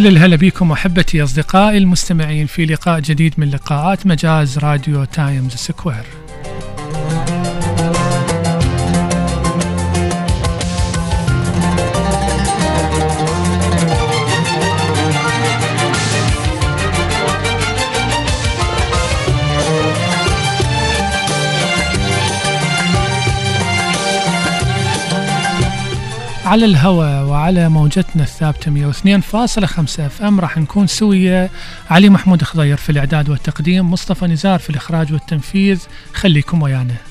كل الهلا بكم أحبتي أصدقائي المستمعين في لقاء جديد من لقاءات مجاز راديو Times Square. على الهواء وعلى موجتنا الثابتة 102.5 أف أم. راح نكون سوية. علي محمود خضير في الإعداد والتقديم مصطفى نزار في الإخراج والتنفيذ خليكم ويانا.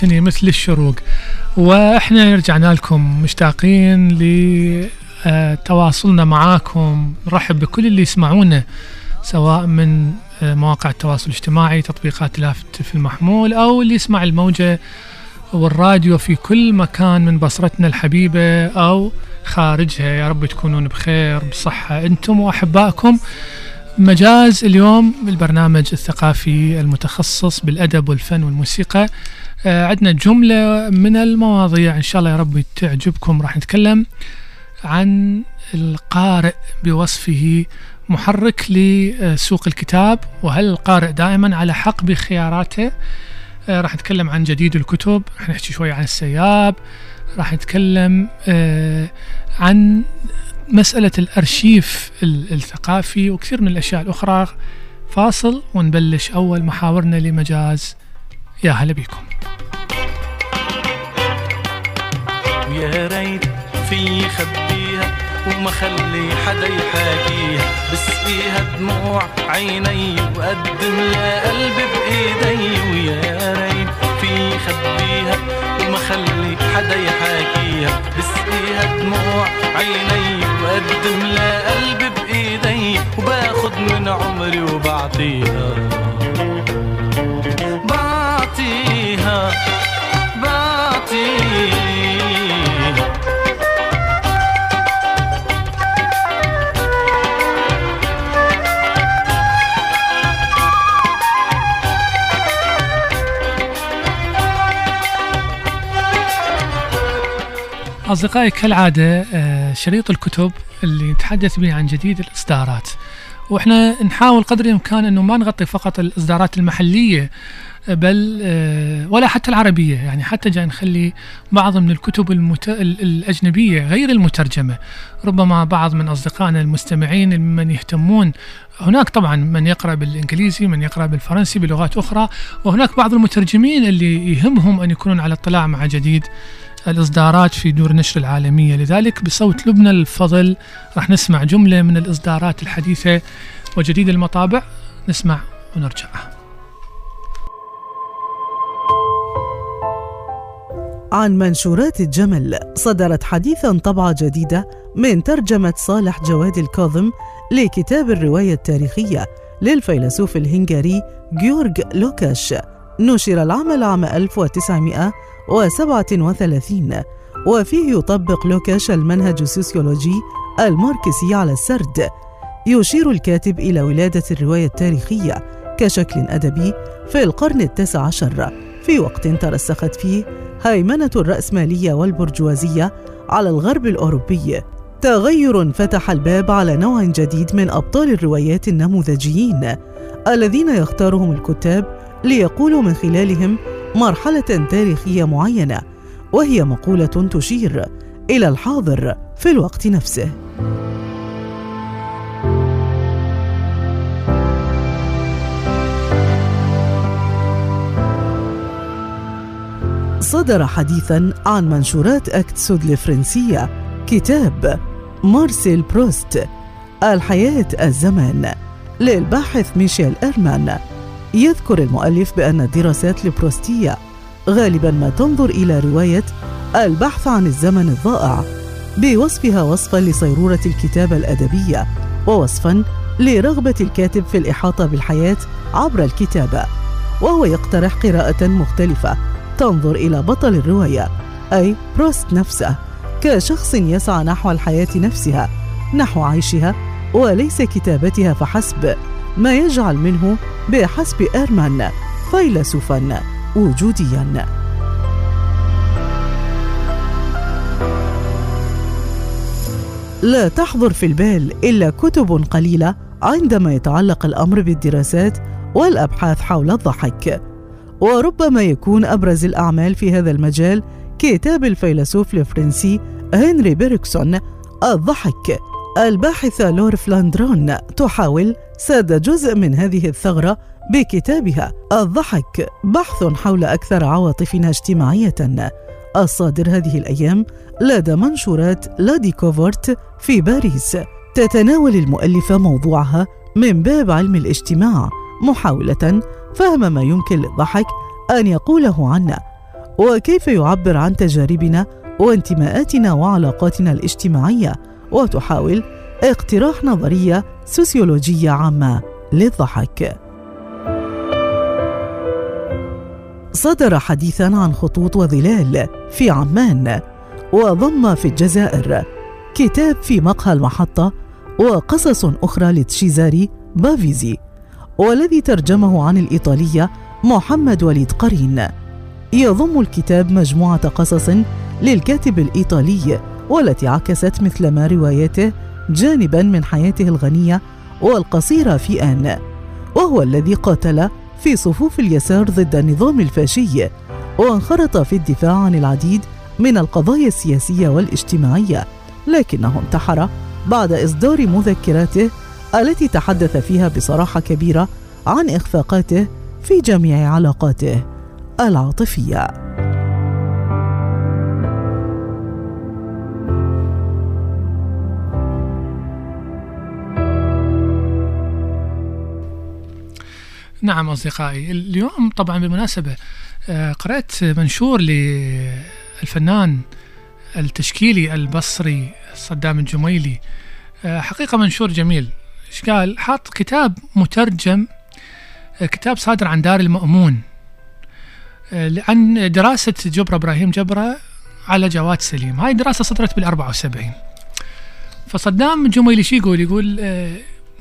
جيتني مثل الشروق. وإحنا رجعنا لكم مشتاقين لتواصلنا معاكم. نرحب بكل اللي يسمعونا سواء من آه، مواقع التواصل الاجتماعي تطبيقات الهاتف المحمول أو اللي يسمع الموجة والراديو في كل مكان من بصرتنا الحبيبة أو خارجها. يا رب تكونون بخير بصحة. أنتم وأحبائكم مجاز اليوم البرنامج الثقافي المتخصص بالأدب والفن والموسيقى. آه، عندنا جملة من المواضيع إن شاء الله يا رب تعجبكم. راح نتكلم عن القارئ بوصفه محرك لسوق الكتاب وهل القارئ دائما على حق بخياراته؟ آه، راح نتكلم عن جديد الكتب راح نحكي شوي عن السياب راح نتكلم آه، عن مسألة الأرشيف ال- الثقافي وكثير من الأشياء الأخرى. فاصل ونبلش أول محاورنا لمجاز. يا هلا بكم. ويا ريت في خبيها وما خلي حدا يحاكيها بسقيها دموع عيني وقدم لها قلبي بإيدي. ويا ريت في خبيها وما خلي حدا يحاكيها بسقيها دموع عيني وقدم لها قلبي بإيدي. وباخد من عمري وبعطيها. بعطيها بعطيها. أصدقائي كالعادة آه، شريط الكتب اللي نتحدث به عن جديد الإصدارات. وإحنا نحاول قدر الإمكان إنه ما نغطي فقط الإصدارات المحلية بل آه، ولا حتى العربية. يعني حتى جاي نخلي بعض من الكتب المت... الأجنبية غير المترجمة. ربما بعض من أصدقائنا المستمعين من يهتمون. هناك طبعا من يقرأ بالإنجليزي من يقرأ بالفرنسي بلغات أخرى. وهناك بعض المترجمين اللي يهمهم أن يكونون على اطلاع مع جديد. الإصدارات في دور النشر العالمية. لذلك بصوت لبنى الفضل راح نسمع جملة من الإصدارات الحديثة وجديد المطابع. نسمع ونرجع. عن منشورات الجمل صدرت حديثا طبعة جديدة من ترجمة صالح جواد الكاظم لكتاب الرواية التاريخية للفيلسوف الهنغاري جيورج لوكاش. نشر العام عام 1937 وفيه يطبق لوكاش المنهج السوسيولوجي الماركسي على السرد. يشير الكاتب إلى ولادة الرواية التاريخية كشكل أدبي في القرن التاسع عشر. في وقت ترسخت فيه هيمنة الرأسمالية والبرجوازية على الغرب الأوروبي. تغير فتح الباب على نوع جديد من أبطال الروايات النموذجيين الذين يختارهم الكتاب ليقولوا من خلالهم مرحلة تاريخية معينة وهي مقولة تشير إلى الحاضر في الوقت نفسه. صدر حديثا عن منشورات أكت سود الفرنسية كتاب مارسيل بروست الحياة الزمان للباحث ميشيل إيرمان يذكر المؤلف بأن الدراسات البروستية غالبا ما تنظر إلى رواية البحث عن الزمن الضائع بوصفها وصفا لصيرورة الكتابة الأدبية ووصفا لرغبة الكاتب في الإحاطة بالحياة عبر الكتابة وهو يقترح قراءة مختلفة تنظر إلى بطل الرواية أي بروست نفسه كشخص يسعى نحو الحياة نفسها نحو عيشها وليس كتابتها فحسب. ما يجعل منه بحسب إيرمان فيلسوفا وجوديا. لا تحضر في البال إلا كتب قليلة عندما يتعلق الأمر بالدراسات والأبحاث حول الضحك. وربما يكون أبرز الأعمال في هذا المجال كتاب الفيلسوف الفرنسي هنري بيرغسون الضحك. الباحثة لور فلاندرون تحاول سد جزء من هذه الثغرة بكتابها الضحك بحث حول أكثر عواطفنا اجتماعية. الصادر هذه الأيام لدى منشورات لا ديكوفورت في باريس. تتناول المؤلفة موضوعها من باب علم الاجتماع محاولة فهم ما يمكن للضحك أن يقوله عنا وكيف يعبر عن تجاربنا وانتماءاتنا وعلاقاتنا الاجتماعية وتحاول اقتراح نظرية سوسيولوجية عامة للضحك. صدر حديثا عن خطوط وظلال في عمان وضم في الجزائر كتاب في مقهى المحطة وقصص أخرى لتشيزاري بافيزي والذي ترجمه عن الإيطالية محمد وليد قرين يضم الكتاب مجموعة قصص للكاتب الإيطالي والتي عكست مثل ما رواياته جانبا من حياته الغنية والقصيرة في آن وهو الذي قاتل في صفوف اليسار ضد النظام الفاشي وانخرط في الدفاع عن العديد من القضايا السياسية والاجتماعية لكنه انتحر بعد إصدار مذكراته التي تحدث فيها بصراحة كبيرة عن إخفاقاته في جميع علاقاته العاطفية. نعم أصدقائي. اليوم طبعا بالمناسبة آه، قرأت منشور للفنان التشكيلي البصري صدام الجميلي. آه، حقيقة منشور جميل. إيش قال؟ حاط كتاب مترجم آه، كتاب صادر عن دار المأمون عن دراسة جبرة إبراهيم جبرة على جواد سليم. هاي دراسة صدرت بال 74 فصدام الجميلي شو يقول؟ يقول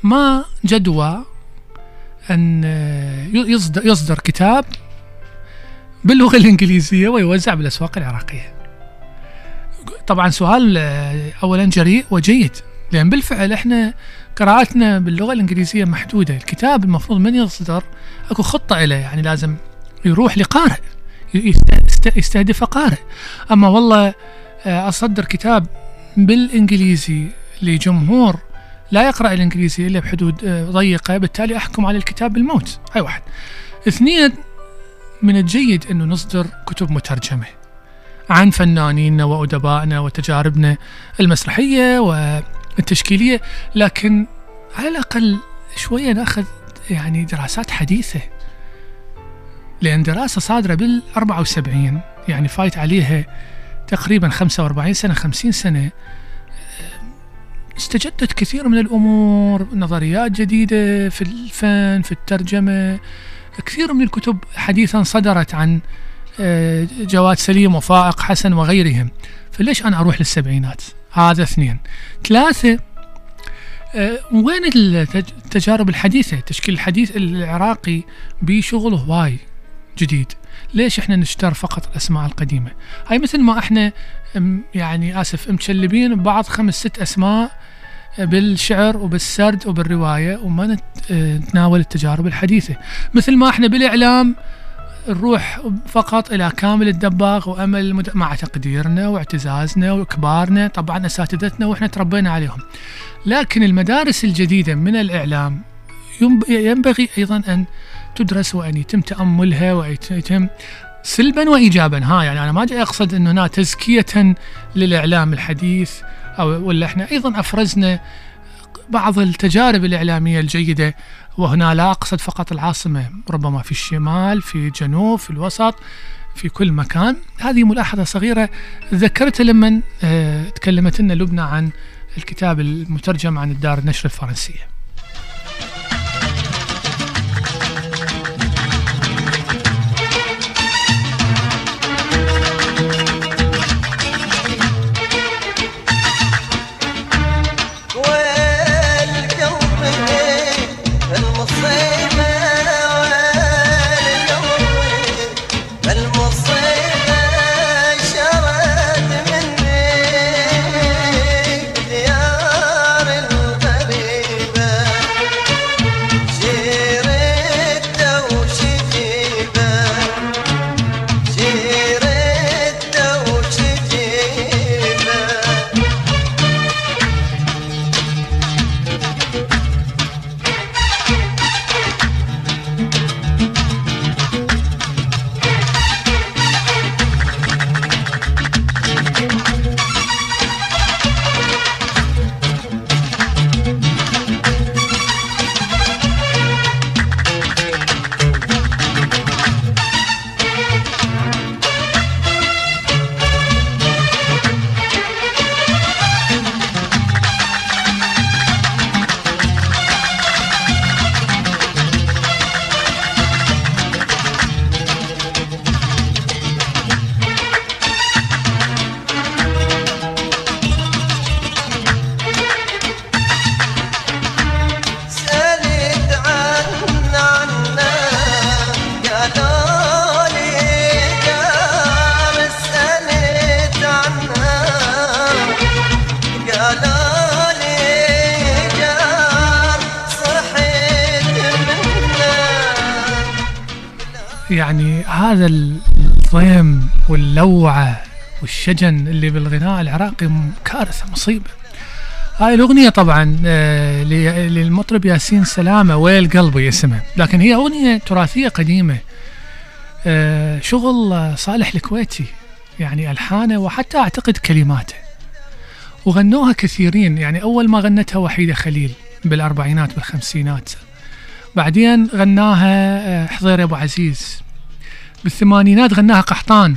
ما جدوى أن يصدر, يصدر كتاب باللغة الإنجليزية ويوزع بالأسواق العراقية. طبعا سؤال أولا جريء وجيد لأن بالفعل إحنا قراءتنا باللغة الإنجليزية محدودة. الكتاب المفروض من يصدر؟ أكو خطة له يعني لازم يروح لقارئ يست- يست- يستهدف قارئ. أما والله آه، أصدر كتاب بالإنجليزي لجمهور لا يقرأ الإنجليزي إلا بحدود آه، ضيقة. بالتالي أحكم على الكتاب بالموت. هاي واحد. اثنين من الجيد أنه نصدر كتب مترجمة عن فنانينا وأدبائنا وتجاربنا المسرحية والتشكيلية. لكن على الأقل شوية نأخذ يعني دراسات حديثة. لأن دراسة صادرة بال 74 يعني فايت عليها تقريبا 45 سنة 50 سنة. استجدت كثير من الأمور نظريات جديدة في الفن في الترجمة كثير من الكتب حديثا صدرت عن آه، جواد سليم وفائق حسن وغيرهم. فليش أنا أروح للسبعينات؟ هذا اثنين. ثلاثة آه، وين التج- التجارب الحديثة؟ التشكيل الحديث العراقي بشغل هواي جديد. ليش إحنا نشتر فقط الأسماء القديمة؟ هاي مثل ما إحنا يعني آسف مشلبين ببعض خمس ست أسماء بالشعر وبالسرد وبالرواية وما آه، نتناول التجارب الحديثة. مثل ما إحنا بالإعلام نروح فقط إلى كامل الدباغ وأمل المد... مع تقديرنا واعتزازنا وكبارنا طبعا أساتذتنا وإحنا تربينا عليهم. لكن المدارس الجديدة من الإعلام ينب- ينبغي أيضا أن تدرس وأن يتم تأملها ويتم سلبا وايجابا. ها يعني أنا ما جاي أقصد إنه هنا تزكية للإعلام الحديث أو ولا إحنا أيضا أفرزنا بعض التجارب الإعلامية الجيدة. وهنا لا أقصد فقط العاصمة ربما في الشمال في الجنوب في الوسط في كل مكان. هذه ملاحظة صغيرة ذكرتها لما آه، تكلمت لنا لبنى عن الكتاب المترجم عن الدار النشر الفرنسية. يعني هذا الضيم واللوعة والشجن اللي بالغناء العراقي كارثة مصيبة. هاي الأغنية طبعا آه، للمطرب ياسين سلامة ويل قلبي اسمها لكن هي أغنية تراثية قديمة آه، شغل صالح الكويتي يعني ألحانه وحتى أعتقد كلماته. وغنوها كثيرين يعني أول ما غنتها وحيدة خليل بالأربعينات بالخمسينات. بعدين غناها آه، حضير أبو عزيز. بالثمانينات غناها قحطان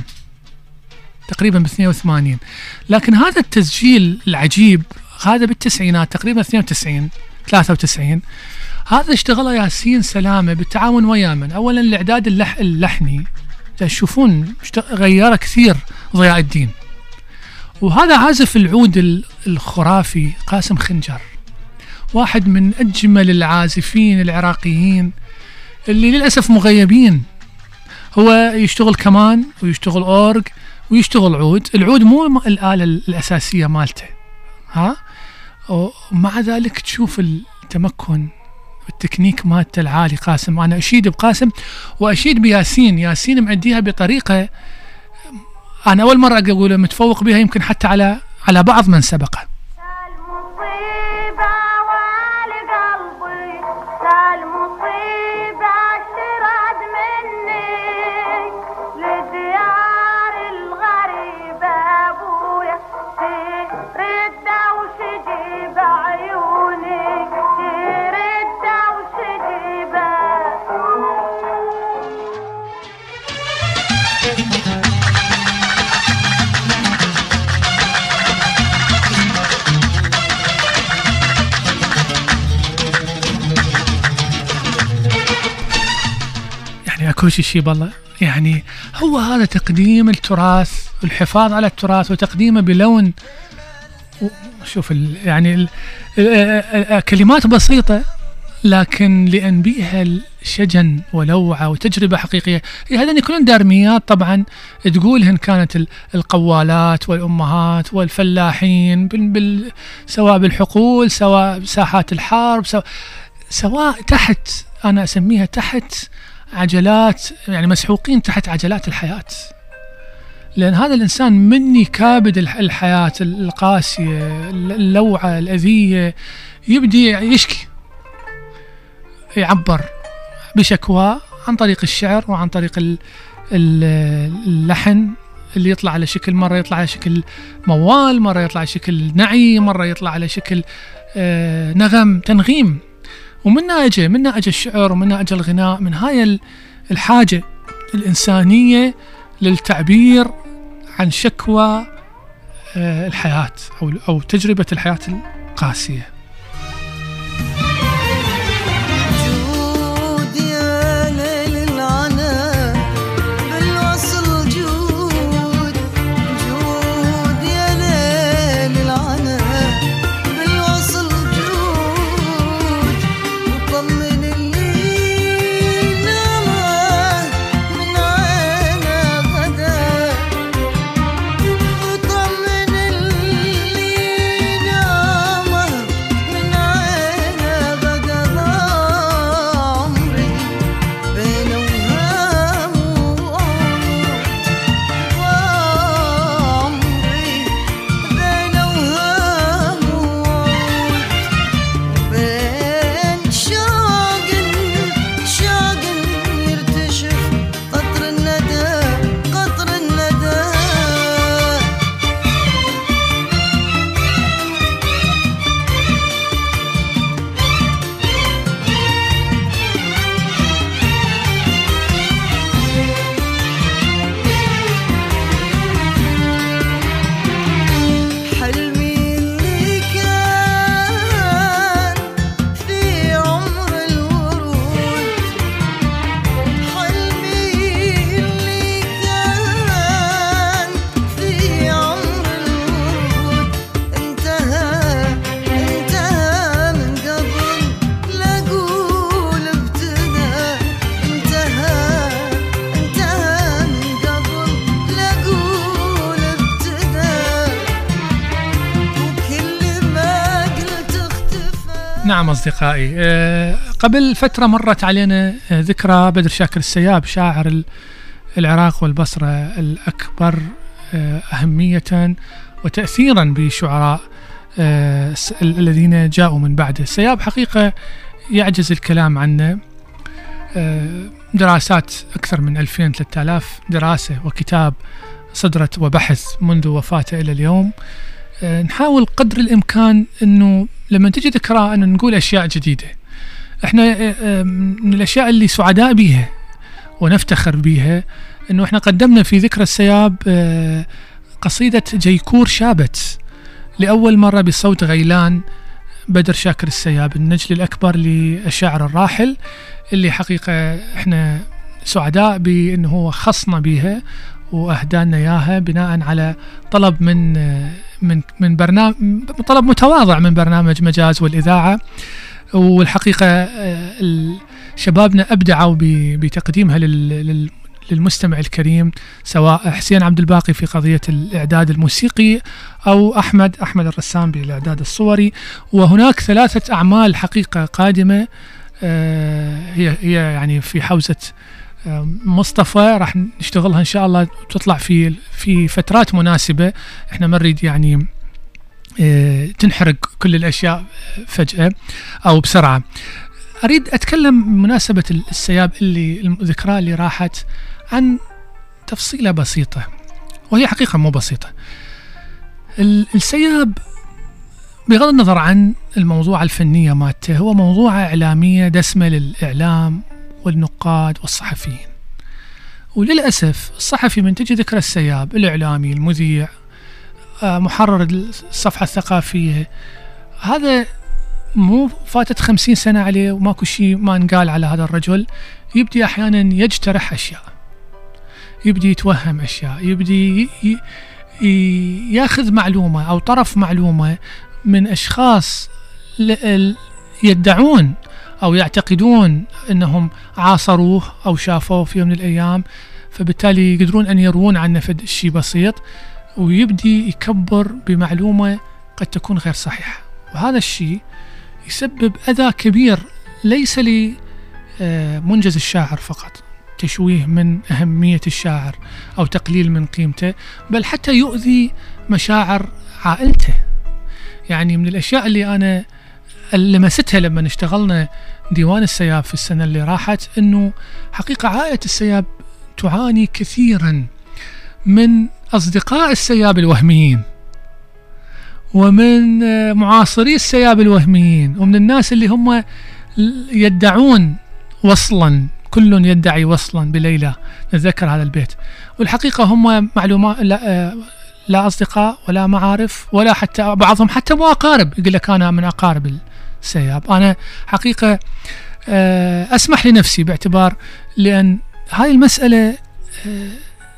تقريبا ب 82 لكن هذا التسجيل العجيب هذا بالتسعينات تقريبا 92 93 هذا اشتغله ياسين سلامة بالتعاون ويا من؟ اولا الاعداد اللح اللحني. تشوفون غيره كثير ضياء الدين. وهذا عازف العود ال- الخرافي قاسم خنجر. واحد من أجمل العازفين العراقيين اللي للأسف مغيبين. هو يشتغل كمان ويشتغل اورج ويشتغل عود. العود مو الآلة الأساسية مالته ها؟ ومع ذلك تشوف التمكن التكنيك مالته العالي. قاسم أنا أشيد بقاسم وأشيد بياسين. ياسين معديها بطريقة أنا أول مرة أقول متفوق بها يمكن حتى على على بعض من سبقه. شي شي بالله يعني هو هذا تقديم التراث والحفاظ على التراث وتقديمه بلون. شوف يعني كلمات بسيطة لكن لأن بيها الشجن ولوعة وتجربة حقيقية. هي هذين يكونون دارميات طبعا. تقولهن كانت ال- القوالات والأمهات والفلاحين سواء بالحقول سواء بساحات الحرب سواء تحت أنا أسميها تحت عجلات يعني مسحوقين تحت عجلات الحياة. لأن هذا الإنسان مني كابد الح- الحياة القاسية اللوعة الأذية يبدي يشكي يعبر بشكواه عن طريق الشعر وعن طريق ال- ال- اللحن اللي يطلع على شكل مرة يطلع على شكل موال مرة يطلع على شكل نعي مرة يطلع على شكل آه، نغم تنغيم. ومنها اجى منها اجى الشعر ومنها اجى الغناء من هاي ال- الحاجة الإنسانية للتعبير عن شكوى آه، الحياة أو أو تجربة الحياة القاسية. نعم أصدقائي. آه، قبل فترة مرت علينا آه، ذكرى بدر شاكر السياب شاعر ال- العراق والبصرة الأكبر آه، أهمية وتاثيرا بشعراء الذين جاءوا من بعده. السياب حقيقة يعجز الكلام عنه دراسات أكثر من 2000 3000 دراسة وكتاب صدرت وبحث منذ وفاته إلى اليوم. نحاول قدر الإمكان أنه لما تجي ذكرى أن نقول أشياء جديدة إحنا آه، آه، من الأشياء اللي سعداء بيها ونفتخر بيها أنه إحنا قدمنا في ذكرى السياب آه، قصيدة جيكور شابت لأول مرة بصوت غيلان بدر شاكر السياب النجل الأكبر للشاعر الراحل اللي حقيقة إحنا سعداء بأنه هو خصنا بيها وأهدانا إياها بناء على طلب من من من برنامج طلب متواضع من برنامج مجاز آه، ال- شبابنا أبدعوا ب- بتقديمها لل- لل- للمستمع الكريم سواء حسين عبد الباقي في قضية الإعداد الموسيقي أو أحمد أحمد الرسام بالإعداد الصوري. وهناك ثلاثة أعمال حقيقة قادمة آه، هي هي يعني في حوزة مصطفى راح نشتغلها إن شاء الله وتطلع في في فترات مناسبة. إحنا ما نريد يعني آه، تنحرق كل الأشياء فجأة أو بسرعة. أريد أتكلم بمناسبة السياب اللي الذكرى اللي راحت عن تفصيلة بسيطة وهي حقيقة مو بسيطة. ال- السياب بغض النظر عن الموضوع الفنية مالته هو موضوع إعلامية دسمة للإعلام والنقاد والصحفيين. وللأسف الصحفي من تجي ذكر السياب الإعلامي المذيع آه، محرر الصفحة الثقافية هذا مو فاتت خمسين سنة عليه وماكو شيء ما انقال على هذا الرجل. يبدي أحيانا يجترح أشياء يبدي يتوهم أشياء يبدي ياخذ معلومة أو طرف معلومة من أشخاص يدعون أو يعتقدون أنهم عاصروه أو شافوه في يوم من الأيام فبالتالي يقدرون أن يروون عنه شيء بسيط ويبدي يكبر بمعلومة قد تكون غير صحيحة. وهذا الشيء يسبب أذى كبير ليس لمنجز الشاعر فقط تشويه من أهمية الشاعر أو تقليل من قيمته بل حتى يؤذي مشاعر عائلته. يعني من الأشياء اللي أنا لمستها لما اشتغلنا ديوان السياب في السنة اللي راحت أنه حقيقة عائلة السياب تعاني كثيرا من أصدقاء السياب الوهميين ومن آه، معاصري السياب الوهميين ومن الناس اللي هم يدعون وصلا كل يدعي وصلا بليلى. نتذكر هذا البيت. والحقيقة هم معلومات لا, آه، لا أصدقاء ولا معارف ولا حتى بعضهم حتى مو أقارب يقول لك أنا من أقارب السياب أنا حقيقة آه، أسمح لنفسي باعتبار لأن هاي المسألة آه،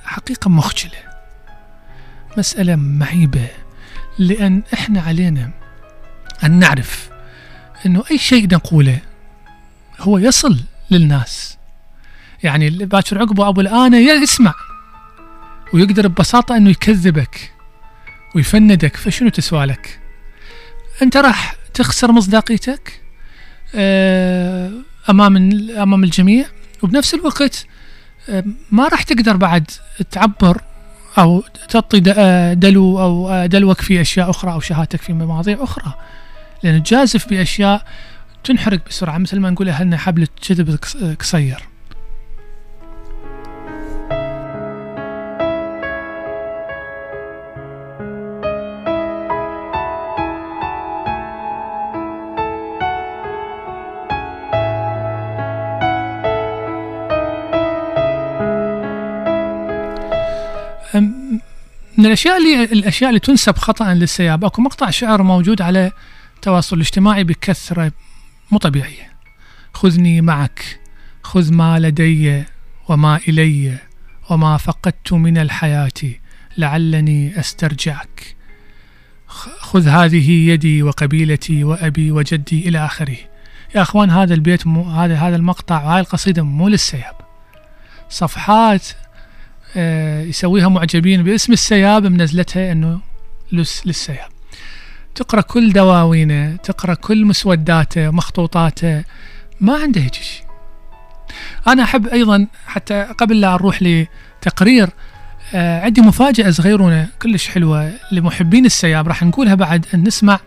حقيقة مخجلة مسألة معيبة لأن إحنا علينا أن نعرف أنه أي شيء نقوله هو يصل للناس. يعني باكر عقبه أبو الآن يسمع ويقدر ببساطة أنه يكذبك ويفندك فشنو تسوى لك أنت راح تخسر مصداقيتك آه، أمام ال- أمام الجميع. وبنفس الوقت آه، ما راح تقدر بعد تعبر أو تعطي آه، دلو أو دلوك في أشياء أخرى أو شهادتك في مواضيع أخرى. لأن تجازف بأشياء تنحرق بسرعة مثل ما نقول ان حبل كذب قص- آه، قصير. من الأشياء اللي الأشياء اللي تنسب خطأ للسياب أكو مقطع شعر موجود على التواصل الاجتماعي بكثرة مو طبيعيه خذني معك خذ ما لدي وما إلي وما فقدت من الحياة لعلني أسترجعك. خذ هذه يدي وقبيلتي وأبي وجدي إلى آخره. يا أخوان هذا البيت مو هذا هذا المقطع وهاي القصيدة مو للسياب. صفحات يسويها معجبين باسم السياب منزلتها إنه لس- للسياب. تقرأ كل دواوينه تقرأ كل مسوداته مخطوطاته ما عنده هيك شيء. أنا أحب أيضا حتى قبل لا أروح لتقرير آه، عندي مفاجأة صغيرونة كلش حلوة لمحبين السياب. راح نقولها بعد أن نسمع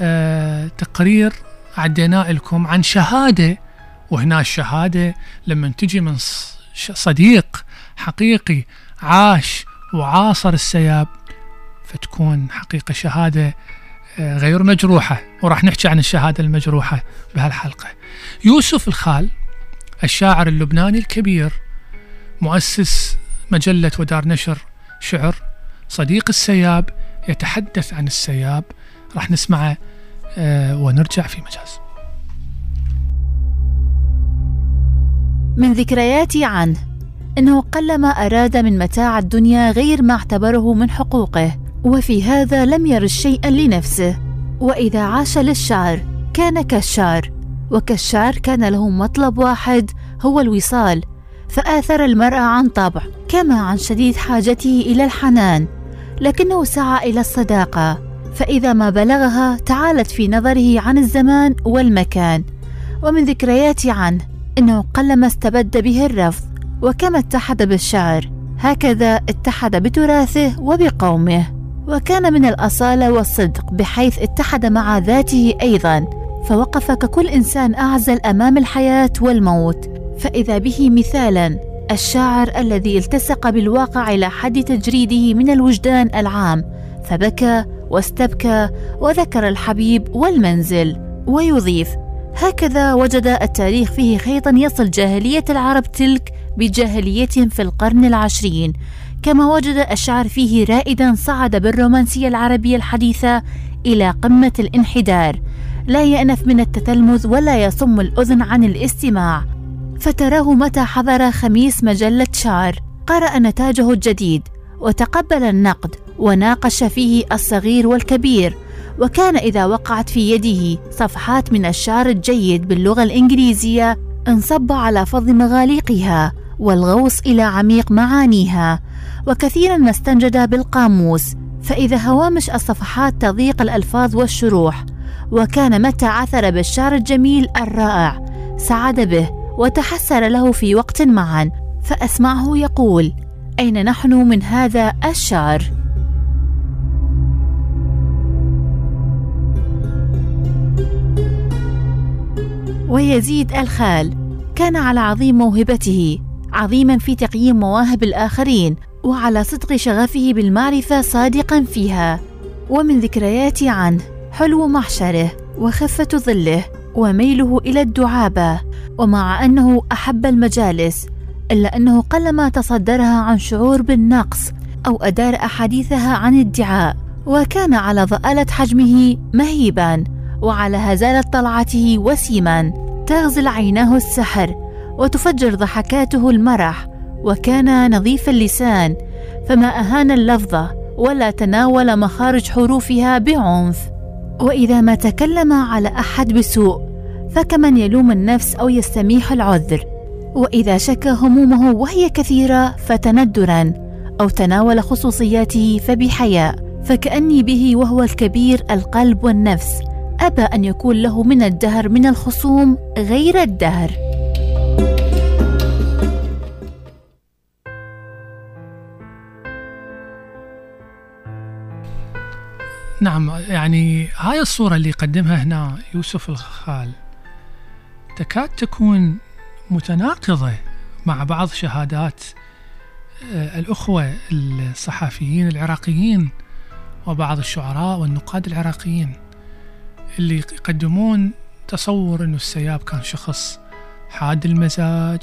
آه، تقرير عديناه لكم عن شهادة وهنا الشهادة لما تجي من صديق حقيقي عاش وعاصر السياب فتكون حقيقة شهادة آه، غير مجروحة. وراح نحكي عن الشهادة المجروحة بهالحلقة. يوسف الخال الشاعر اللبناني الكبير مؤسس مجلة ودار نشر شعر صديق السياب يتحدث عن السياب. راح نسمعه آه، ونرجع في مجاز. من ذكرياتي عنه إنه قلما أراد من متاع الدنيا غير ما اعتبره من حقوقه وفي هذا لم يرد شيئا لنفسه. وإذا عاش للشعر كان كالشعر وكالشعر كان له مطلب واحد هو الوصال. فآثر المرأة عن طبع كما عن شديد حاجته إلى الحنان لكنه سعى إلى الصداقة. فإذا ما بلغها تعالت في نظره عن الزمان والمكان. ومن ذكرياتي عنه إنه قلما استبد به الرفض. وكما اتحد بالشعر هكذا اتحد بتراثه وبقومه. وكان من الأصالة والصدق بحيث اتحد مع ذاته أيضا. فوقف ككل إنسان أعزل أمام الحياة والموت. فإذا به مثالا الشاعر الذي التصق بالواقع إلى حد تجريده من الوجدان العام. فبكى واستبكى وذكر الحبيب والمنزل. ويضيف هكذا وجد التاريخ فيه خيطا يصل جاهلية العرب تلك بجاهليتهم في القرن العشرين. كما وجد الشعر فيه رائدا صعد بالرومانسية العربية الحديثة إلى قمة الانحدار. لا يأنف من التتلمذ ولا يصم الأذن عن الاستماع. فتراه متى حضر خميس مجلة شعر. قرأ نتاجه الجديد. وتقبل النقد. وناقش فيه الصغير والكبير. وكان إذا وقعت في يده صفحات من الشعر الجيد باللغة الإنجليزية انصب على فض مغاليقها. والغوص إلى عميق معانيها. وكثيرا ما استنجد بالقاموس فإذا هوامش الصفحات تضيق الألفاظ والشروح. وكان متى عثر بالشعر الجميل الرائع. سعد به وتحسر له في وقت معا. فأسمعه يقول أين نحن من هذا الشعر؟ ويزيد الخال كان على عظيم موهبته. عظيما في تقييم مواهب الآخرين وعلى صدق شغفه بالمعرفة صادقا فيها. ومن ذكرياتي عنه حلو محشره وخفة ظله وميله إلى الدعابة. ومع أنه أحب المجالس إلا أنه قلما تصدرها عن شعور بالنقص أو أدار أحاديثها عن ادعاء. وكان على ضآلة حجمه مهيبا وعلى هزالة طلعته وسيما. تغزل عيناه السحر وتفجر ضحكاته المرح وكان نظيف اللسان فما أهان اللفظة ولا تناول مخارج حروفها بعنف. وإذا ما تكلم على أحد بسوء فكمن يلوم النفس أو يستميح العذر. وإذا شكى همومه وهي كثيرة فتندرا أو تناول خصوصياته فبحياء. فكأني به وهو الكبير القلب والنفس. أبى أن يكون له من الدهر من الخصوم غير الدهر. نعم يعني هاي الصورة اللي يقدمها هنا يوسف الخال. تكاد تكون متناقضة مع بعض شهادات آه، الأخوة الصحفيين العراقيين وبعض الشعراء والنقاد العراقيين اللي يقدمون تصور أنه السياب كان شخص حاد المزاج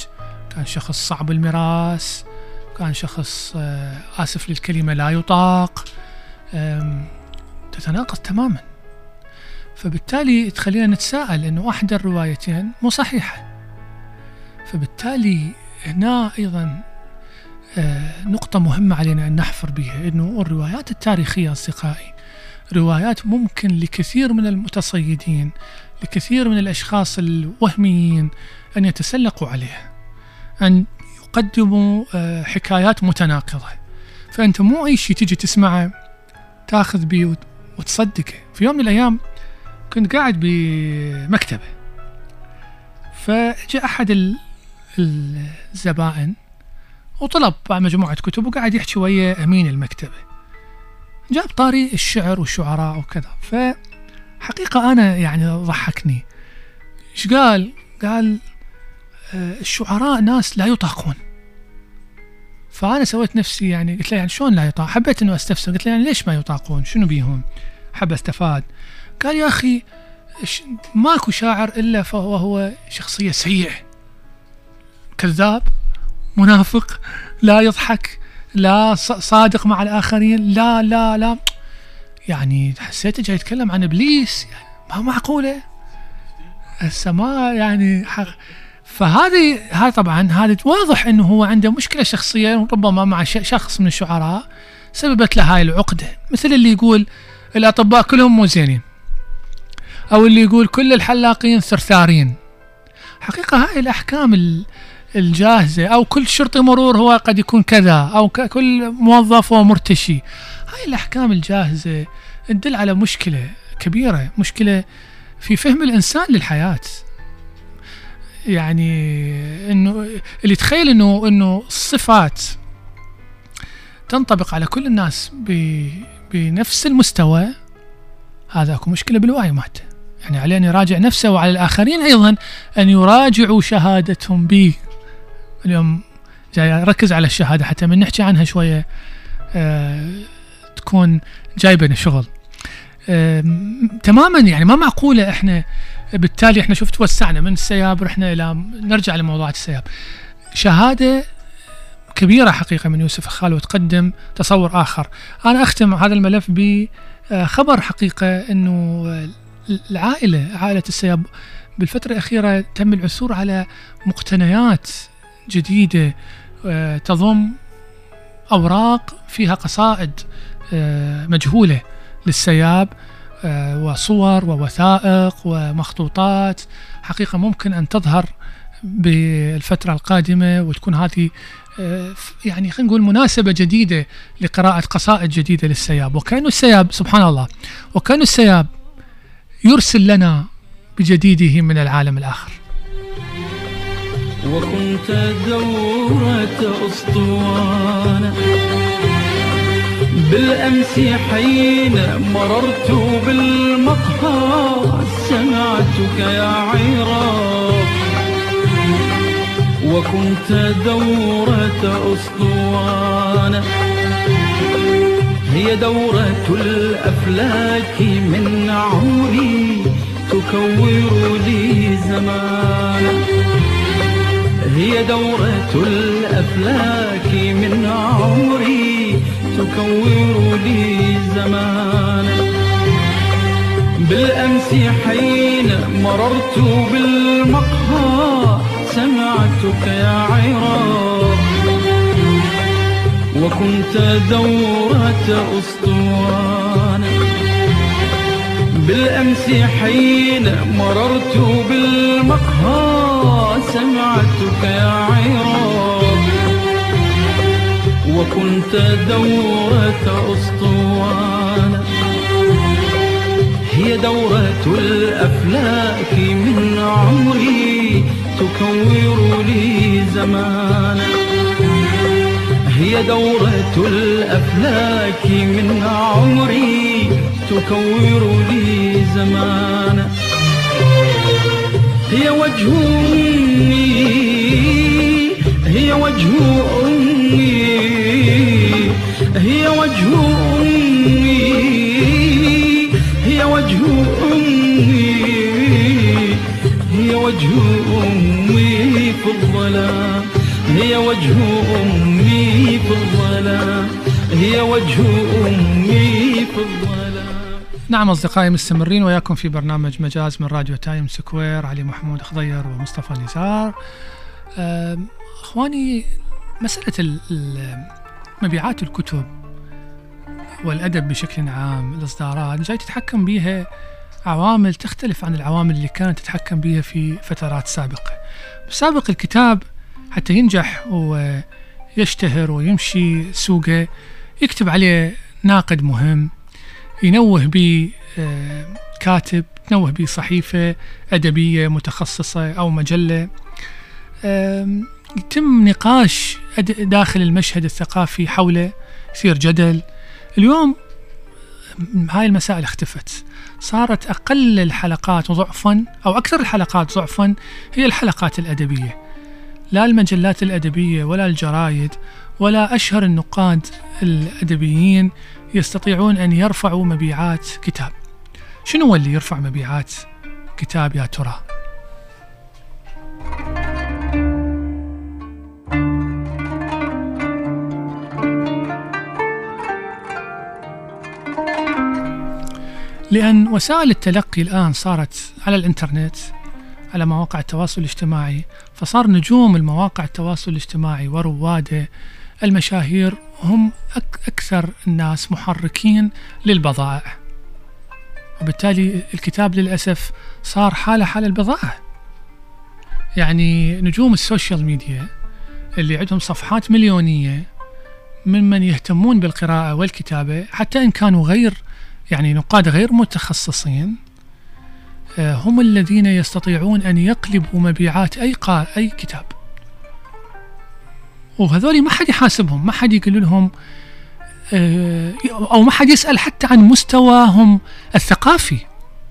كان شخص صعب المراس كان شخص آه، آسف للكلمة لا يطاق تتناقض تماما. فبالتالي تخلينا نتساءل أنه أحد الروايتين مو صحيحة فبالتالي هنا أيضا آه، نقطة مهمة علينا أن نحفر بها أنه الروايات التاريخية أصدقائي روايات ممكن لكثير من المتصيدين لكثير من الأشخاص الوهميين أن يتسلقوا عليها أن يقدموا آه، حكايات متناقضة. فأنت مو أي شيء تجي تسمعه تأخذ بيه وتصدقه. في يوم من الأيام كنت قاعد بمكتبة فجاء أحد ال- الزبائن وطلب مجموعة كتب وقاعد يحكي ويا أمين المكتبة. جاب طاري الشعر والشعراء وكذا. فحقيقة أنا يعني ضحكني. إيش قال؟ قال آه، الشعراء ناس لا يطاقون. فأنا سويت نفسي يعني قلت له يعني شلون لا يطاق؟ حبيت إنه أستفسر قلت له يعني ليش ما يطاقون؟ شنو بيهم؟ حب أستفاد قال يا أخي ش- ماكو شاعر إلا فهو هو شخصية سيئة كذاب منافق لا يضحك لا صادق مع الآخرين لا لا لا يعني حسيته جاي يتكلم عن إبليس يعني ما معقولة السماء يعني حق فهذه هاي طبعا هذا واضح إنه هو عنده مشكلة شخصيه ربما مع شخص من الشعراء سببت له هاي العقدة. مثل اللي يقول الأطباء كلهم مو زينين. أو اللي يقول كل الحلاقين ثرثارين. حقيقة هاي الأحكام ال- الجاهزة أو كل شرطي مرور هو قد يكون كذا ك- كل موظف هو مرتشي. هاي الأحكام الجاهزة تدل على مشكلة كبيرة مشكلة في فهم الإنسان للحياة. يعني إنه اللي يتخيل انه إنه الصفات تنطبق على كل الناس بنفس المستوى هذا أكو مشكلة بالوعي مالته يعني عليه أن يراجع نفسه وعلى الآخرين أيضا أن يراجعوا شهادتهم. بي اليوم جاي أركز على الشهادة حتى من نحكي عنها شوية آه تكون جايبة شغل. آه تماما يعني ما معقولة إحنا بالتالي إحنا شفت وسعنا من السياب رحنا إلى نرجع لموضوعات السياب. شهادة كبيرة حقيقة من يوسف خال وتقدم تصور آخر. أنا أختم هذا الملف بخبر حقيقة إنه العائلة عائلة السياب بالفترة الأخيرة تم العثور على مقتنيات جديدة آه، تضم أوراق فيها قصائد آه، مجهولة للسياب. آه، وصور ووثائق ومخطوطات حقيقة ممكن أن تظهر بالفترة القادمة وتكون هذه آه، يعني خلينا نقول مناسبة جديدة لقراءة قصائد جديدة للسياب. وكأنه السياب سبحان الله وكأنه السياب يرسل لنا بجديده من العالم الآخر. وكنت دورة أسطوانة. بالأمس حين مررت بالمقهى سمعتك يا عراق وكنت دورة أسطوانة هي دورة الأفلاك من عمري تكور لي زمانا هي دورة الأفلاك من عمري تكور لي زمانا. بالأمس حين مررت بالمقهى سمعتك يا عراق. وكنت دورة أسطوانة بالأمس حين مررت بالمقهى سمعتك يا عراق. وكنت دورة أسطوانة هي دورة الأفلاك من عمري تكور لي زمانا هي دورة الأفلاك من عمري تكور لي زمانا هي وجه أمي هي وجه أمي هي وجه أمي هي وجه أمي هي وجه أمي في الظلام هي وجه أمي في الظلام هي وجه أمي في الظلام نعم أصدقائي مستمرين وياكم في برنامج مجاز من راديو Time Square علي محمود خضير ومصطفى نزار. ال- ال- مبيعات الكتب والأدب بشكل عام الإصدارات جاي تتحكم بها عوامل تختلف عن العوامل اللي كانت تتحكم بها في فترات سابقة. سابق الكتاب حتى ينجح ويشتهر ويمشي سوقه يكتب عليه ناقد مهم ينوه به آه، كاتب تنوه به صحيفة أدبية متخصصة أو مجلة. يتم نقاش داخل المشهد الثقافي حوله يصير جدل. اليوم هاي المسائل اختفت. صارت أقل الحلقات ضعفا أو أكثر الحلقات ضعفا هي الحلقات الأدبية. لا المجلات الأدبية ولا الجرايد ولا أشهر النقاد الأدبيين يستطيعون أن يرفعوا مبيعات كتاب. شنو اللي يرفع مبيعات كتاب يا ترى؟ لأن وسائل التلقي الآن صارت على الإنترنت على مواقع التواصل الاجتماعي فصار نجوم المواقع التواصل الاجتماعي ورواده المشاهير هم أك أكثر الناس محركين للبضائع. وبالتالي الكتاب للأسف صار حالة حال البضاعة يعني نجوم السوشيال ميديا اللي عندهم صفحات مليونية ممن يهتمون بالقراءة والكتابة حتى إن كانوا غير يعني نقاد غير متخصصين آه، هم الذين يستطيعون أن يقلبوا مبيعات أي أي كتاب. وهذول ما حد يحاسبهم ما حد يقول لهم آه، أو ما حد يسأل حتى عن مستواهم الثقافي.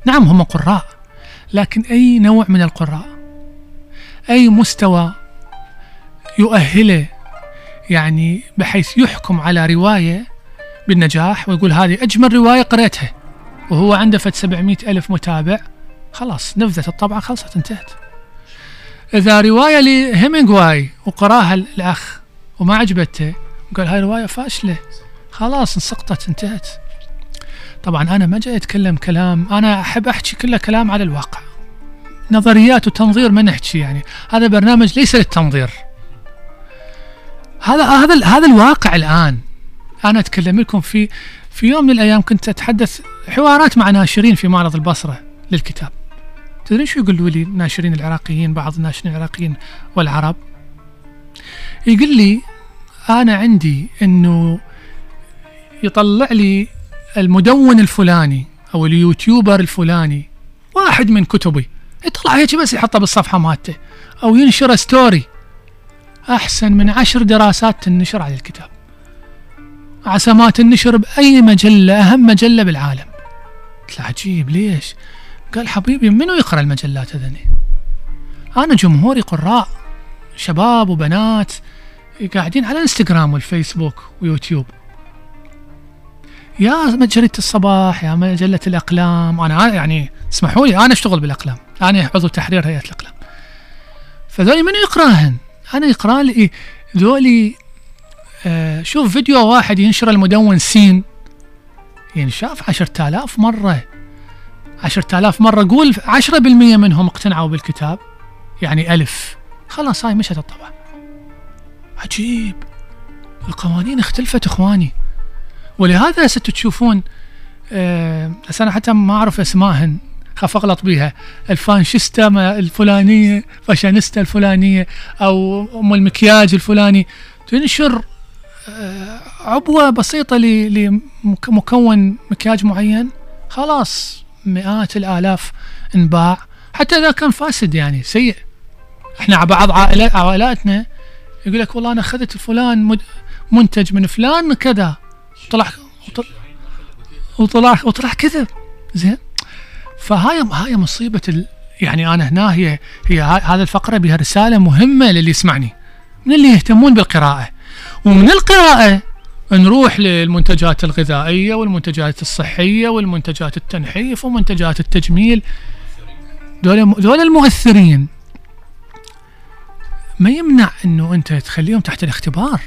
نعم هم قراء لكن أي نوع من القراء؟ أي مستوى يؤهله؟ يعني بحيث يحكم على رواية بالنجاح ويقول هذه أجمل رواية قريتها وهو عنده فد 700 ألف متابع. خلاص نفذت الطبعة خلصت انتهت. إذا رواية لهيمنغواي وقراها الأخ وما عجبته قال هاي رواية فاشلة. خلاص سقطت انتهت. طبعا أنا ما جاي أتكلم كلام أنا أحب أحكي كله كلام على الواقع. نظريات وتنظير ما نحكي يعني. هذا برنامج ليس للتنظير. هذا هذا هذا الواقع الآن. أنا أتكلم لكم في في يوم من الأيام كنت أتحدث حوارات مع ناشرين في معرض البصرة للكتاب. تدرين شو يقولوا لي الناشرين العراقيين بعض الناشرين العراقيين والعرب؟ يقول لي أنا عندي أنه يطلع لي المدون الفلاني أو ال YouTuber الفلاني واحد من كتبي يطلع هيك بس يحطه بالصفحة مالته أو ينشر story أحسن من عشر دراسات تنشر على الكتاب. عسى ما تنشر بأي مجلة أهم مجلة بالعالم. قلت له عجيب ليش؟ قال حبيبي منو يقرأ المجلات هذني؟ أنا جمهوري قراء شباب وبنات قاعدين على الإنستغرام والفيسبوك ويوتيوب. يا مجلة الصباح يا مجلة الأقلام. أنا يعني اسمحوا لي أنا أشتغل بالأقلام. أنا عضو تحرير هيئة الأقلام. فذولي من يقراهن؟ أنا يقرأ لي ذولي آه شوف فيديو واحد ينشر المدون سين. ينشاف عشرة آلاف مرة. عشرة آلاف مرة. قول عشرة بالمية منهم اقتنعوا بالكتاب. يعني ألف. خلاص هاي مشت الطبعة. عجيب. القوانين اختلفت إخواني. ولهذا هسه تشوفون آه بس أنا حتى ما أعرف اسماهن خاف أغلط بيها. الفانشيستا الفلانية فاشانيستا الفلانية أو أم المكياج الفلاني. تنشر عبوة بسيطة ل- لمكون مكياج معين. خلاص مئات الآلاف انباع. حتى إذا كان فاسد يعني سيء. إحنا بعض عائلات عائلاتنا يقول لك والله أنا أخذت فلان منتج من فلان كذا. طلع وطلع وطلع وطلع كذب زين. فهاي هاي مصيبة ال يعني أنا هنا هي هي هذه الفقرة بها رسالة مهمة للي يسمعني. من اللي يهتمون بالقراءة. ومن القراءة نروح للمنتجات الغذائية والمنتجات الصحية والمنتجات التنحيف ومنتجات التجميل. دول المؤثرين. ما يمنع إنه أنت تخليهم تحت الاختبار.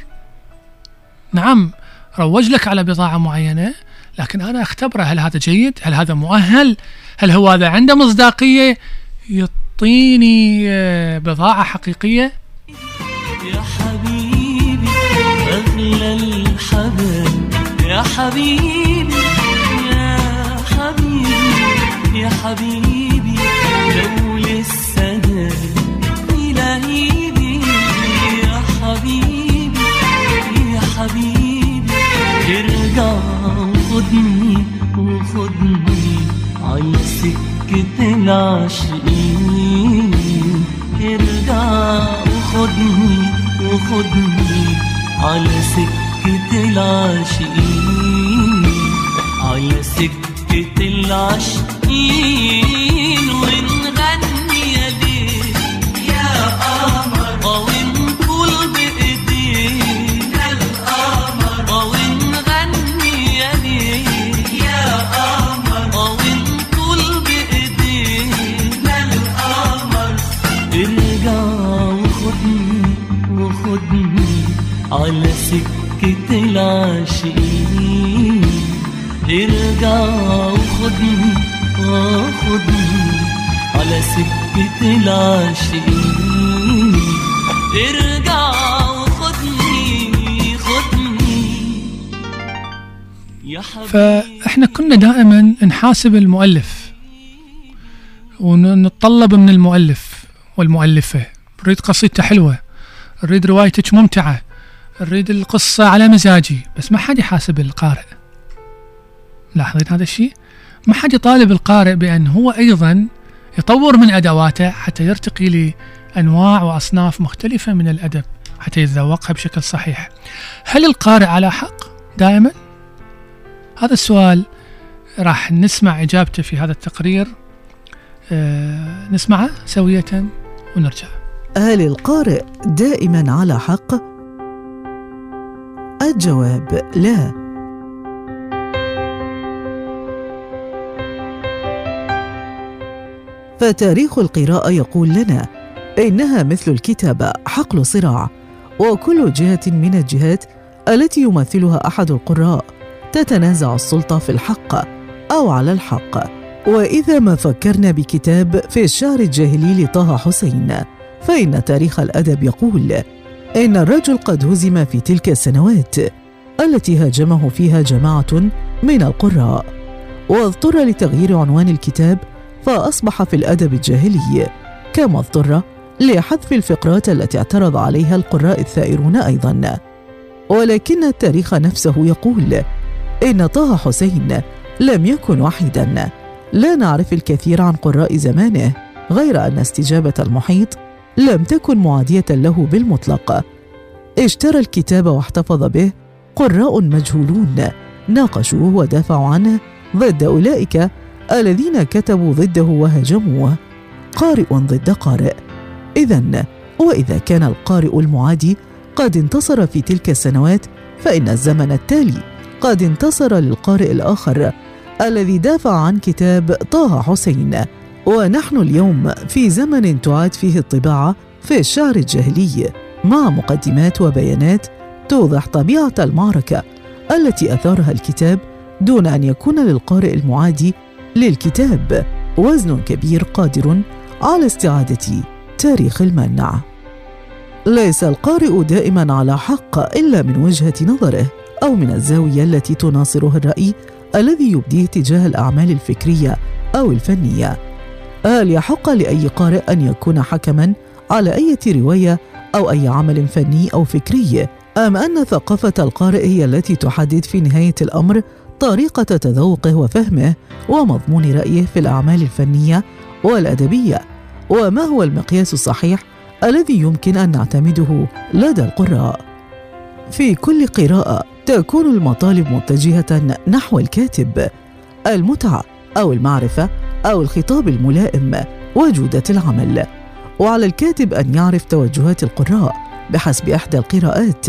نعم روج لك على بضاعة معينة لكن أنا أختبره. هل هذا جيد؟ هل هذا مؤهل؟ هل هو هذا عنده مصداقية؟ يعطيني آه، بضاعة أغلى الحبايب يا حبيبي يا حبيبي يا حبيبي. لو لسه نايم إلهي يا حبيبي يا حبيبي. ارجع وخدني وخدني على سكة العاشقين. ارجع وخدني وخدني على سكة العاشقين على سكة العاشقين العاشقين ارجع وخدني وخدني على سكة العاشقين ارجع يا حبيبي فإحنا كنا دائما نحاسب المؤلف ونتطلب من المؤلف والمؤلفة. نريد قصيدته حلوة. نريد روايتك ممتعة. نريد القصة على مزاجي بس ما حد يحاسب القارئ. لاحظين هذا الشيء؟ ما حد يطالب القارئ بأن هو أيضا يطور من أدواته حتى يرتقي لأنواع وأصناف مختلفة من الأدب حتى يتذوقها بشكل صحيح. هل القارئ على حق دائما؟ هذا السؤال راح نسمع إجابته في هذا التقرير. آه نسمعه سوية ونرجع. هل القارئ دائما على حق؟ الجواب لا. فتاريخ القراءة يقول لنا إنها مثل الكتابة حقل صراع وكل جهة من الجهات التي يمثلها أحد القراء تتنازع السلطة في الحق أو على الحق. وإذا ما فكرنا بكتاب في الشعر الجاهلي لطه حسين فإن تاريخ الأدب يقول إن الرجل قد هزم في تلك السنوات التي هاجمه فيها جماعة من القراء. واضطر لتغيير عنوان الكتاب فأصبح في الأدب الجاهلي. كما اضطر لحذف الفقرات التي اعترض عليها القراء الثائرون أيضا. ولكن التاريخ نفسه يقول إن طه حسين لم يكن وحيدا. لا نعرف الكثير عن قراء زمانه غير أن استجابة المحيط لم تكن معادية له بالمطلق. اشترى الكتاب واحتفظ به. قراء مجهولون. ناقشوه ودافعوا عنه ضد أولئك الذين كتبوا ضده وهاجموه قارئ ضد قارئ. اذا وإذا كان القارئ المعادي قد انتصر في تلك السنوات فإن الزمن التالي قد انتصر للقارئ الآخر الذي دافع عن كتاب طه حسين. ونحن اليوم في زمن تعاد فيه الطباعة في الشعر الجاهلي مع مقدمات وبيانات توضح طبيعة المعركة التي أثارها الكتاب دون أن يكون للقارئ المعادي للكتاب وزن كبير قادر على استعادة تاريخ المنع. ليس القارئ دائما على حق إلا من وجهة نظره أو من الزاوية التي تناصره الرأي الذي يبديه تجاه الأعمال الفكرية أو الفنية. هل يحق لأي قارئ أن يكون حكما على أي رواية أو أي عمل فني أو فكري. أم أن ثقافة القارئ هي التي تحدد في نهاية الأمر طريقة تذوقه وفهمه ومضمون رأيه في الأعمال الفنية والأدبية؟ وما هو المقياس الصحيح الذي يمكن أن نعتمده لدى القراء؟ في كل قراءة تكون المطالب متجهة نحو الكاتب المتعة أو المعرفة أو الخطاب الملائم وجودة العمل. وعلى الكاتب أن يعرف توجهات القراء بحسب إحدى القراءات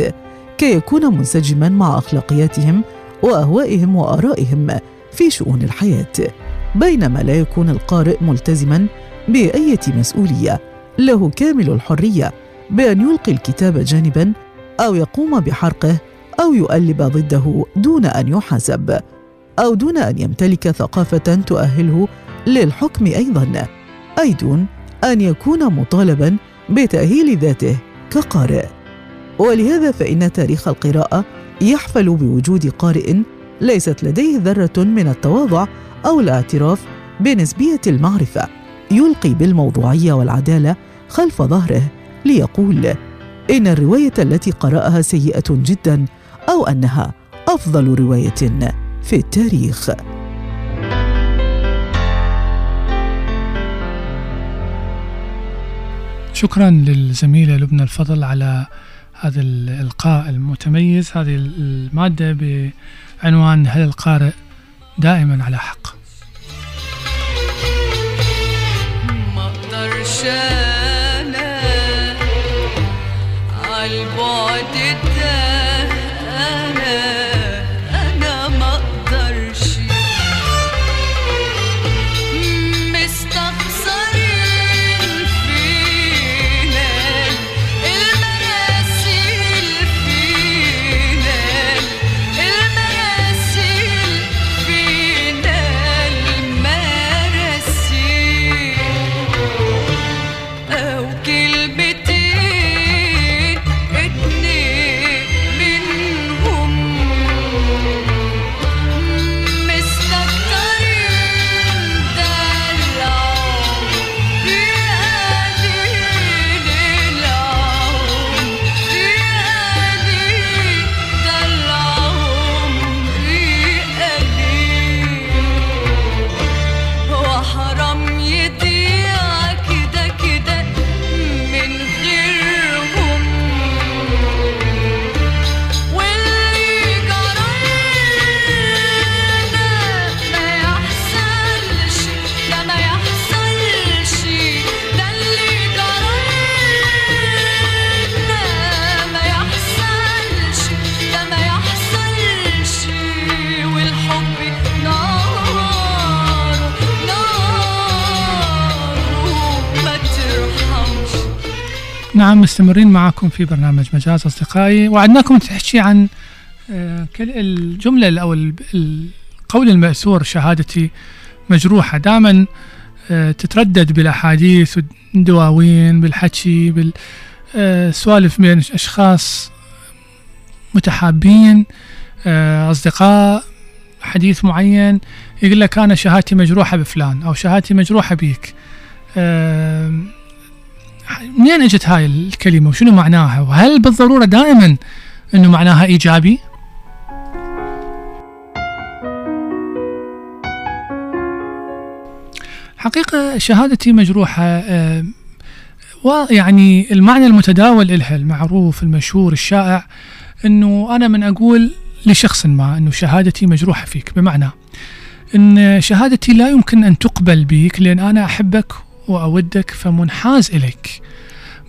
كي يكون منسجما مع أخلاقياتهم وأهوائهم وآرائهم في شؤون الحياة بينما لا يكون القارئ ملتزما بايه مسؤولية. له كامل الحرية بأن يلقي الكتاب جانبا أو يقوم بحرقه أو يؤلب ضده دون أن يحاسب أو دون أن يمتلك ثقافة تؤهله للحكم أيضا. اي دون أن يكون مطالبا بتأهيل ذاته كقارئ. ولهذا فإن تاريخ القراءة يحفل بوجود قارئ ليست لديه ذرة من التواضع أو الاعتراف بنسبية المعرفة يلقي بالموضوعية والعدالة خلف ظهره ليقول إن الرواية التي قرأها سيئة جدا أو أنها أفضل رواية في التاريخ. شكرا للزميلة لبنى الفضل على هذا الإلقاء المتميز. هذه المادة بعنوان هل القارئ دائما على حق؟ ما نعم مستمرين معكم في برنامج مجاز أصدقائي. وعدناكم تحكي عن آه، الجملة أو ال- القول المأثور شهادتي مجروحة. دائما آه، تتردد بالأحاديث والدواوين بالحكي بالسوالف بين أشخاص متحابين. آه، أصدقاء حديث معين يقول لك أنا شهادتي مجروحة بفلان أو شهادتي مجروحة بيك. منين اجت هاي الكلمة؟ وشنو معناها؟ وهل بالضرورة دائما إنه معناها إيجابي؟ حقيقة شهادتي مجروحة آم، ويعني المعنى المتداول إلها المعروف المشهور الشائع إنه أنا من أقول لشخص ما إنه شهادتي مجروحة فيك بمعنى إن شهادتي لا يمكن أن تقبل بك لأن أنا أحبك وأودك فمنحاز إليك.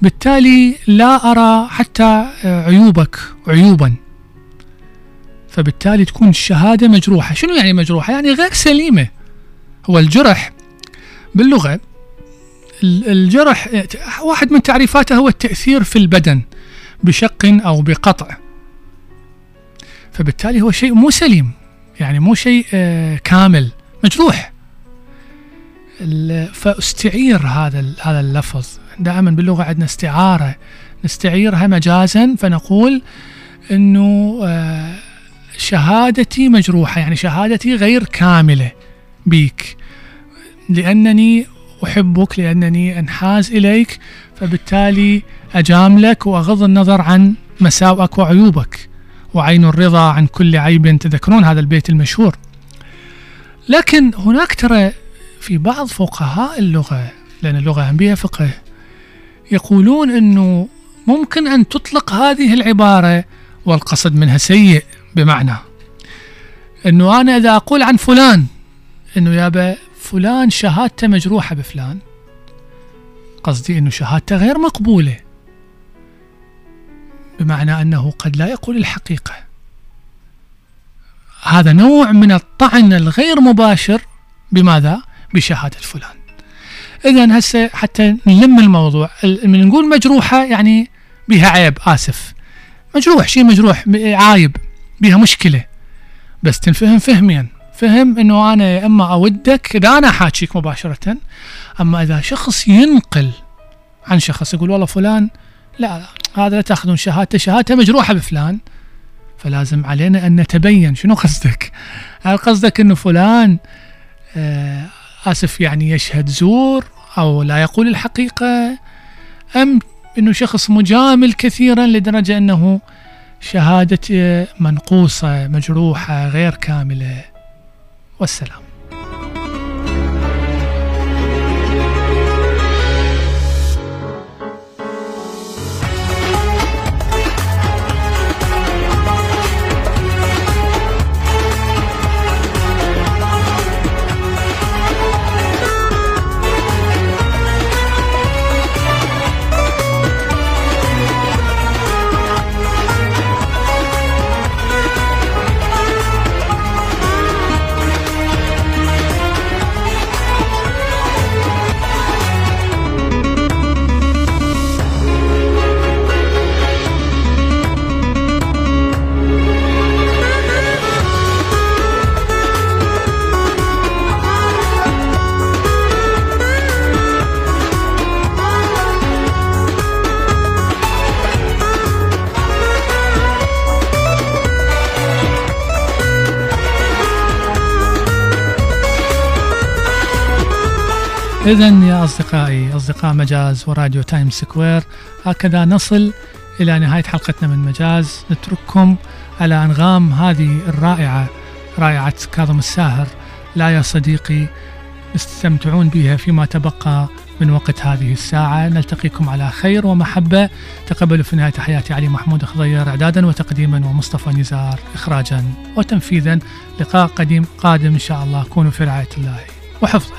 بالتالي لا أرى حتى آه، عيوبك عيوبا. فبالتالي تكون الشهادة مجروحة. شنو يعني مجروحة؟ يعني غير سليمة. هو الجرح باللغة ال- الجرح واحد من تعريفاته هو التأثير في البدن بشق أو بقطع. فبالتالي هو شيء مو سليم. يعني مو شيء آه، كامل. مجروح. فاستعير هذا هذا اللفظ. دائما باللغة عندنا استعارة. نستعيرها مجازا فنقول إنه آه، شهادتي مجروحة يعني شهادتي غير كاملة بيك. لأنني أحبك لأنني أنحاز إليك فبالتالي اجاملك وأغض النظر عن مساوئك وعيوبك وعين الرضا عن كل عيب. تذكرون هذا البيت المشهور. لكن هناك ترى في بعض فقهاء اللغة لأن اللغة هم بها فقه يقولون أنه ممكن أن تطلق هذه العبارة والقصد منها سيء بمعنى أنه أنا إذا أقول عن فلان أنه يابا فلان شهادته مجروحة بفلان قصدي أنه شهادته غير مقبولة بمعنى أنه قد لا يقول الحقيقة هذا نوع من الطعن الغير مباشر بماذا؟ بشهادة فلان. إذا هسه حتى نلم الموضوع. ال- من نقول مجروحة يعني بها عيب آسف. مجروح شيء مجروح عايب بها مشكلة. بس تنفهم فهميا فهم إنه أنا إما أودك إذا أنا حاكيك مباشرة أما إذا شخص ينقل عن شخص يقول والله فلان لا, هذا لا تأخذون شهادته شهادته مجروحة بفلان. فلازم علينا أن نتبين. شنو قصدك؟ هل قصدك إنه فلان آه آسف يعني يشهد زور أو لا يقول الحقيقة أم إنه شخص مجامل كثيرا لدرجة أنه شهادة منقوصة مجروحة غير كاملة؟ والسلام. إذا يا أصدقائي أصدقاء مجاز وراديو Time Square هكذا نصل إلى نهاية حلقتنا من مجاز. نترككم على أنغام هذه الرائعة رائعة كاظم الساهر. لا يا صديقي استمتعون بها فيما تبقى من وقت هذه الساعة. نلتقيكم على خير ومحبة. تقبلوا في النهاية تحياتي علي محمود خضير إعدادا وتقديما ومصطفى نزار إخراجا وتنفيذا. لقاء قديم قادم إن شاء الله. كونوا في رعاية الله وحفظه.